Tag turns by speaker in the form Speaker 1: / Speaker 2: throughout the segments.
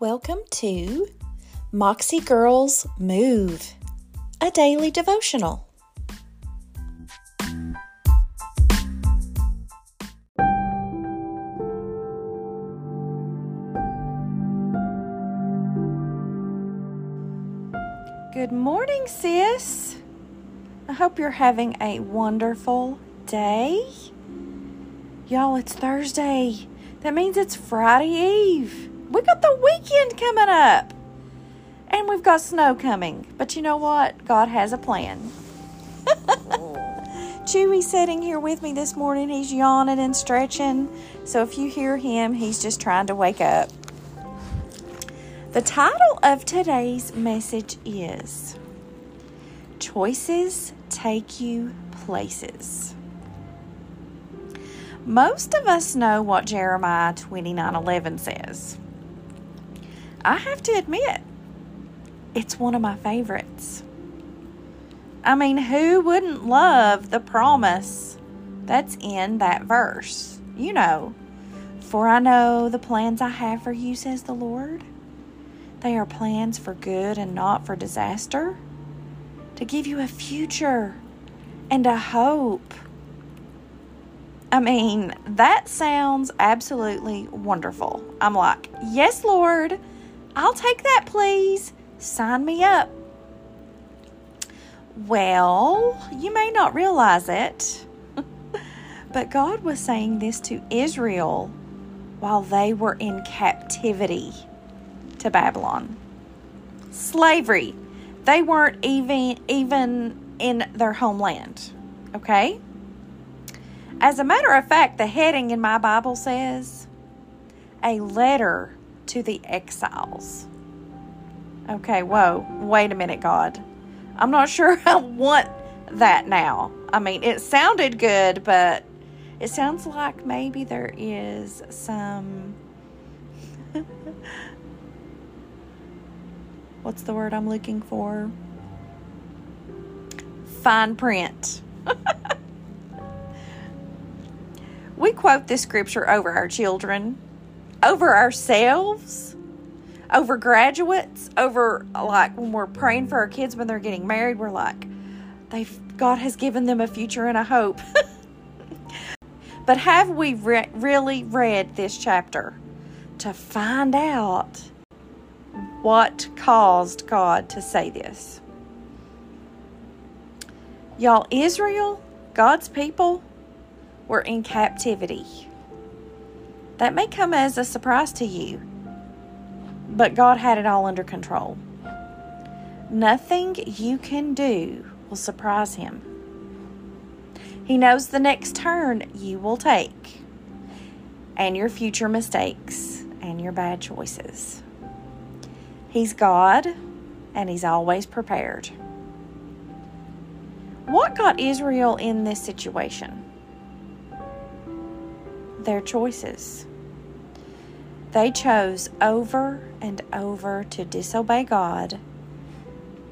Speaker 1: Welcome to Moxie Girls Move, a daily devotional. Good morning, sis. I hope you're having a wonderful day. Y'all, it's Thursday. That means it's Friday Eve. We got the weekend coming up. And we've got snow coming. But you know what? God has a plan. Chewy's sitting here with me this morning. He's yawning and stretching. So if you hear him, he's just trying to wake up. The title of today's message is Choices Take You Places. Most of us know what Jeremiah 29:11 says. I have to admit, it's one of my favorites. I mean, who wouldn't love the promise that's in that verse? You know, for I know the plans I have for you, says the Lord. They are plans for good and not for disaster, to give you a future and a hope. I mean, that sounds absolutely wonderful. I'm like, yes, Lord, I'll take that, please. Sign me up. Well, you may not realize it, but God was saying this to Israel while they were in captivity to Babylon. Slavery. They weren't even even in their homeland. Okay? As a matter of fact, the heading in my Bible says a letter to the exiles. Okay, whoa, wait a minute, God. I'm not sure I want that now. I mean, it sounded good, but it sounds like maybe there is some what's the word I'm looking for? Fine print. we quote this scripture over our children, over ourselves, over graduates, over like when we're praying for our kids when they're getting married, we're like, they've God has given them a future and a hope. but have we re- really read this chapter to find out what caused God to say this. Y'all, Israel, God's people, were in captivity. That may come as a surprise to you, but God had it all under control. Nothing you can do will surprise Him. He knows the next turn you will take, and your future mistakes and your bad choices. He's God and He's always prepared. What got Israel in this situation? Their choices. They chose over and over to disobey God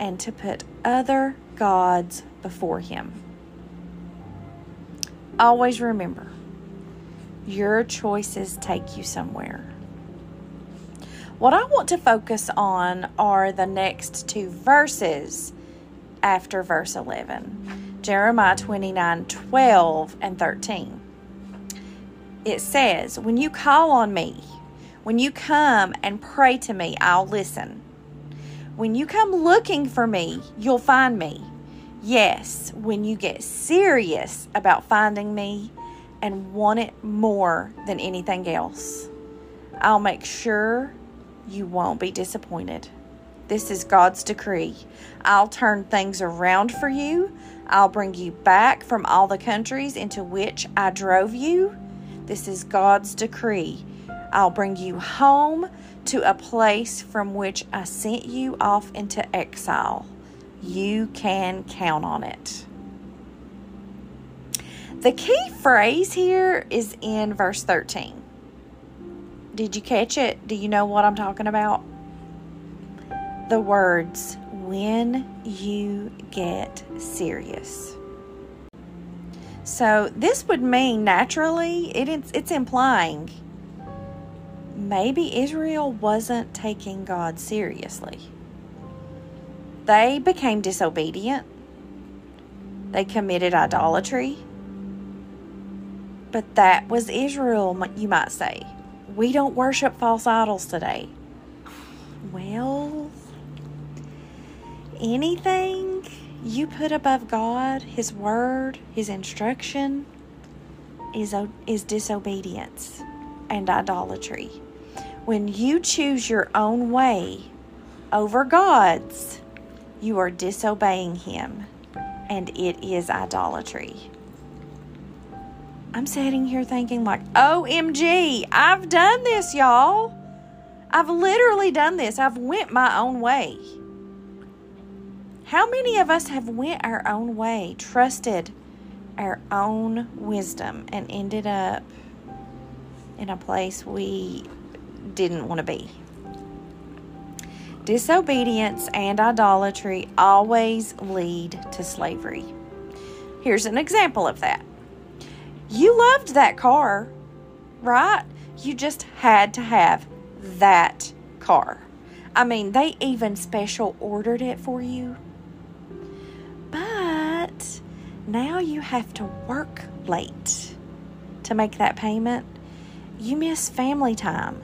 Speaker 1: and to put other gods before Him. Always remember, your choices take you somewhere. What I want to focus on are the next two verses after verse 11 Jeremiah 29 12 and 13. It says, When you call on me, when you come and pray to me, I'll listen. When you come looking for me, you'll find me. Yes, when you get serious about finding me and want it more than anything else, I'll make sure you won't be disappointed. This is God's decree. I'll turn things around for you. I'll bring you back from all the countries into which I drove you. This is God's decree. I'll bring you home to a place from which I sent you off into exile. You can count on it. The key phrase here is in verse 13. Did you catch it? Do you know what I'm talking about? The words, when you get serious. So, this would mean naturally, it is, it's implying maybe Israel wasn't taking God seriously. They became disobedient, they committed idolatry. But that was Israel, you might say. We don't worship false idols today. Well, anything you put above God, His Word, His instruction, is, is disobedience and idolatry. When you choose your own way over God's, you are disobeying Him, and it is idolatry. I'm sitting here thinking, like, OMG, I've done this, y'all. I've literally done this. I've went my own way. How many of us have went our own way, trusted our own wisdom, and ended up in a place we didn't want to be. Disobedience and idolatry always lead to slavery. Here's an example of that. You loved that car, right? You just had to have that car. I mean, they even special ordered it for you. Now you have to work late to make that payment you miss family time.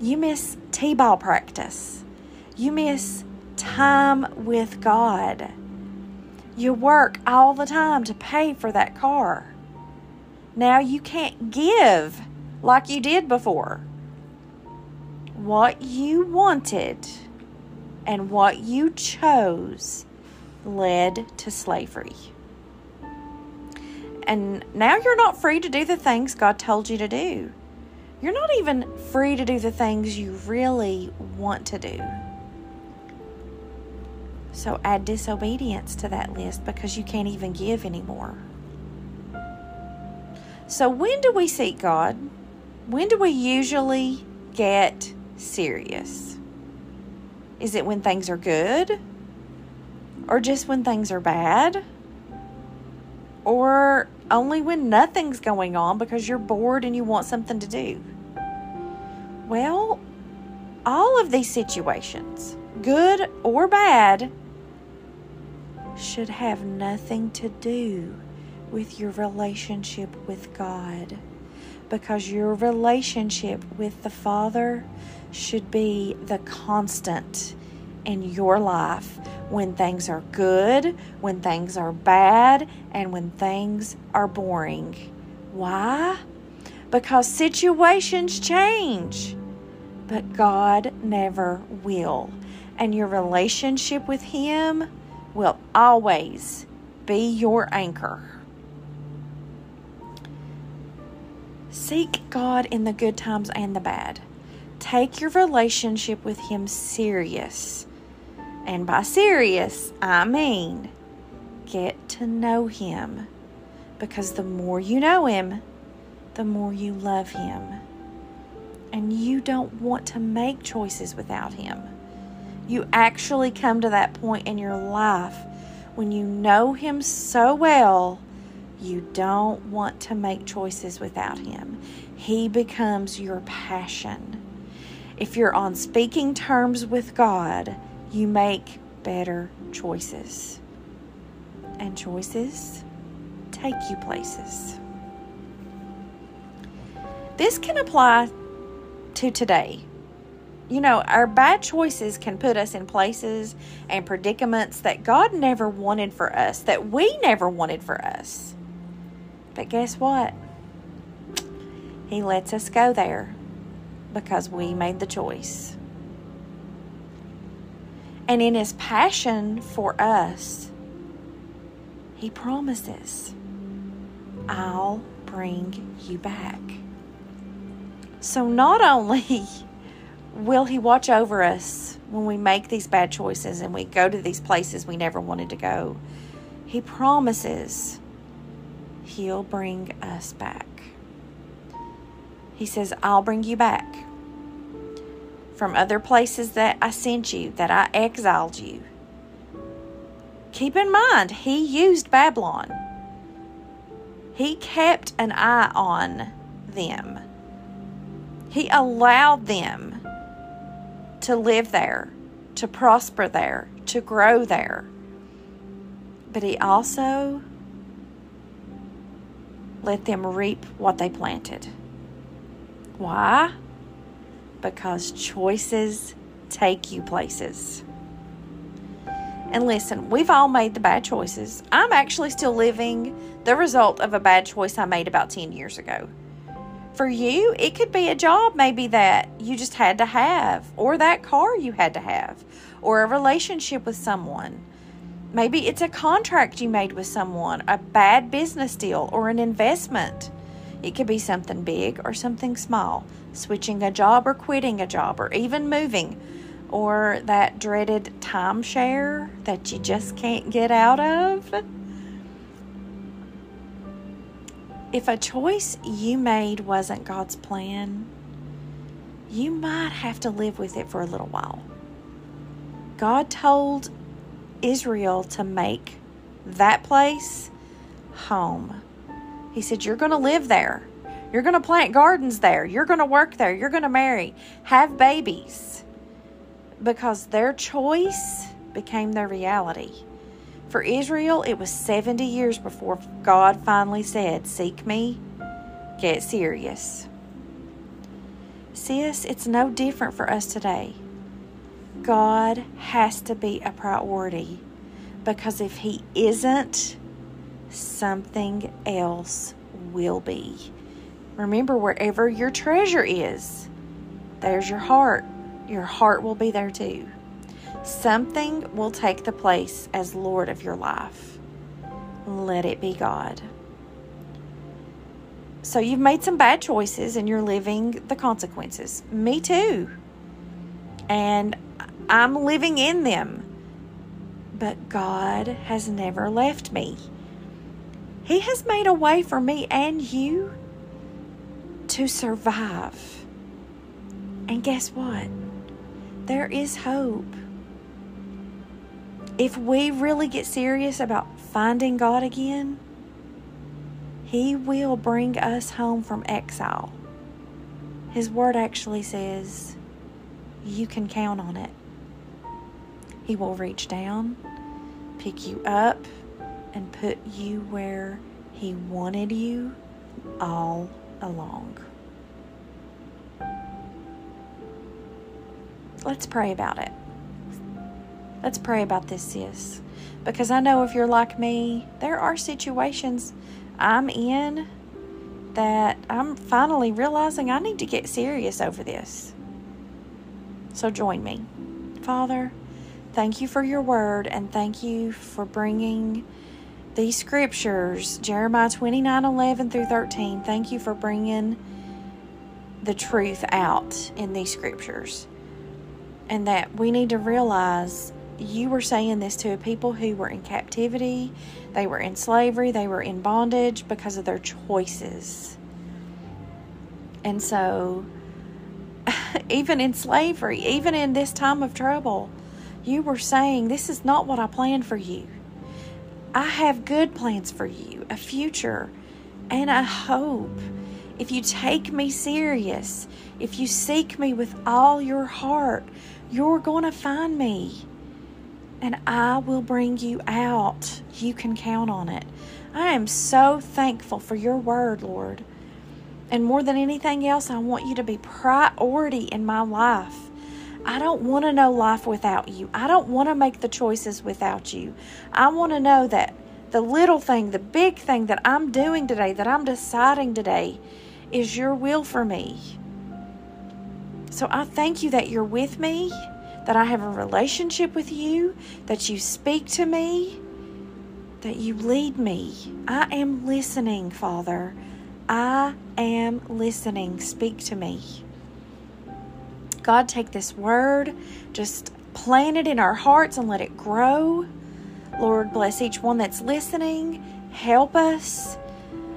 Speaker 1: You miss T ball practice. You miss time with God. You work all the time to pay for that car. Now you can't give like you did before. What you wanted and what you chose led to slavery. And now you're not free to do the things God told you to do you're not even free to do the things you really want to do. So add disobedience to that list because you can't even give anymore. So, when do we seek God? When do we usually get serious? Is it when things are good? Or just when things are bad? Or only when nothing's going on because you're bored and you want something to do? Well, all of these situations, good or bad, should have nothing to do with your relationship with God. Because your relationship with the Father should be the constant in your life when things are good, when things are bad, and when things are boring. Why? because situations change, but God never will. And your relationship with Him will always be your anchor. Seek God in the good times and the bad. Take your relationship with Him serious. And by serious, I mean get to know Him. Because the more you know Him, the more you love Him. And you don't want to make choices without Him. You actually come to that point in your life when you know Him so well, you don't want to make choices without Him. He becomes your passion. If you're on speaking terms with God, you make better choices. And choices take you places. This can apply to today. You know, our bad choices can put us in places and predicaments that God never wanted for us, that we never wanted for us. But guess what? He lets us go there because we made the choice. And in His passion for us, He promises, I'll bring you back. So not only will He watch over us when we make these bad choices and we go to these places we never wanted to go, He promises He'll bring us back. He says, I'll bring you back from other places that I sent you, that I exiled you. Keep in mind, he used Babylon. He kept an eye on them. He allowed them to live there, to prosper there, to grow there. But He also let them reap what they planted. Why? Because choices take you places. And listen, we've all made the bad choices. I'm actually still living the result of a bad choice I made about 10 years ago. For you, it could be a job maybe that you just had to have, or that car you had to have, or a relationship with someone. Maybe it's a contract you made with someone, a bad business deal, or an investment. It could be something big or something small, switching a job or quitting a job, or even moving, or that dreaded timeshare that you just can't get out of. If a choice you made wasn't God's plan, you might have to live with it for a little while. God told Israel to make that place home. He said, You're going to live there. You're going to plant gardens there. You're going to work there. You're going to marry, have babies. Because their choice became their reality. For Israel, it was 70 years before God finally said, Seek me, get serious. Sis, it's no different for us today. God has to be a priority because if He isn't, something else will be. Remember, wherever your treasure is, there's your heart. Your heart will be there too. Something will take the place as Lord of your life. Let it be God. So you've made some bad choices and you're living the consequences. Me too. And I'm living in them. But God has never left me. He has made a way for me and you to survive. And guess what? There is hope if we really get serious about finding God again, He will bring us home from exile. His word actually says, you can count on it. He will reach down, pick you up, and put you where He wanted you all along. Let's pray about it. Let's pray about this, sis. Because I know if you're like me, there are situations I'm in that I'm finally realizing I need to get serious over this. So join me. Father, thank you for your word and thank you for bringing these scriptures, Jeremiah 29 11 through 13. Thank you for bringing the truth out in these scriptures. And that we need to realize you were saying this to people who were in captivity, they were in slavery, they were in bondage because of their choices. And so, even in slavery, even in this time of trouble, you were saying, This is not what I planned for you. I have good plans for you, a future and a hope. If you take me serious, if you seek me with all your heart, you're going to find me and I will bring you out. You can count on it. I am so thankful for your word, Lord. And more than anything else, I want you to be priority in my life. I don't want to know life without you. I don't want to make the choices without you. I want to know that the little thing, the big thing that I'm doing today, that I'm deciding today, is your will for me. So I thank you that you're with me that I have a relationship with you, that you speak to me, that you lead me. I am listening, Father. I am listening. Speak to me. God, take this word, just plant it in our hearts and let it grow. Lord, bless each one that's listening. Help us.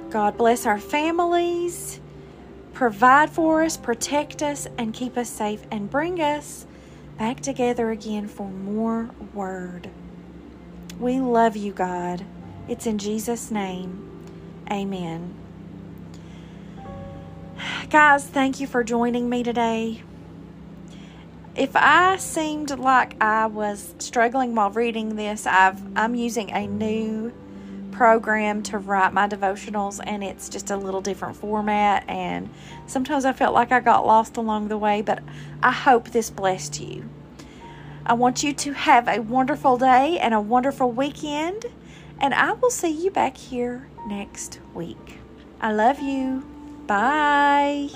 Speaker 1: God, bless our families. Provide for us, protect us, and keep us safe, and bring us back together again for more word. We love you, God. It's in Jesus' name. Amen. Guys, thank you for joining me today. If I seemed like I was struggling while reading this, I've I'm using a new program to write my devotionals and it's just a little different format and sometimes I felt like I got lost along the way, but I hope this blessed you. I want you to have a wonderful day and a wonderful weekend, and I will see you back here next week. I love you. Bye.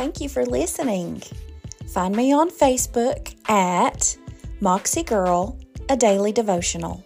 Speaker 1: Thank you for listening. Find me on Facebook at Moxie Girl, a daily devotional.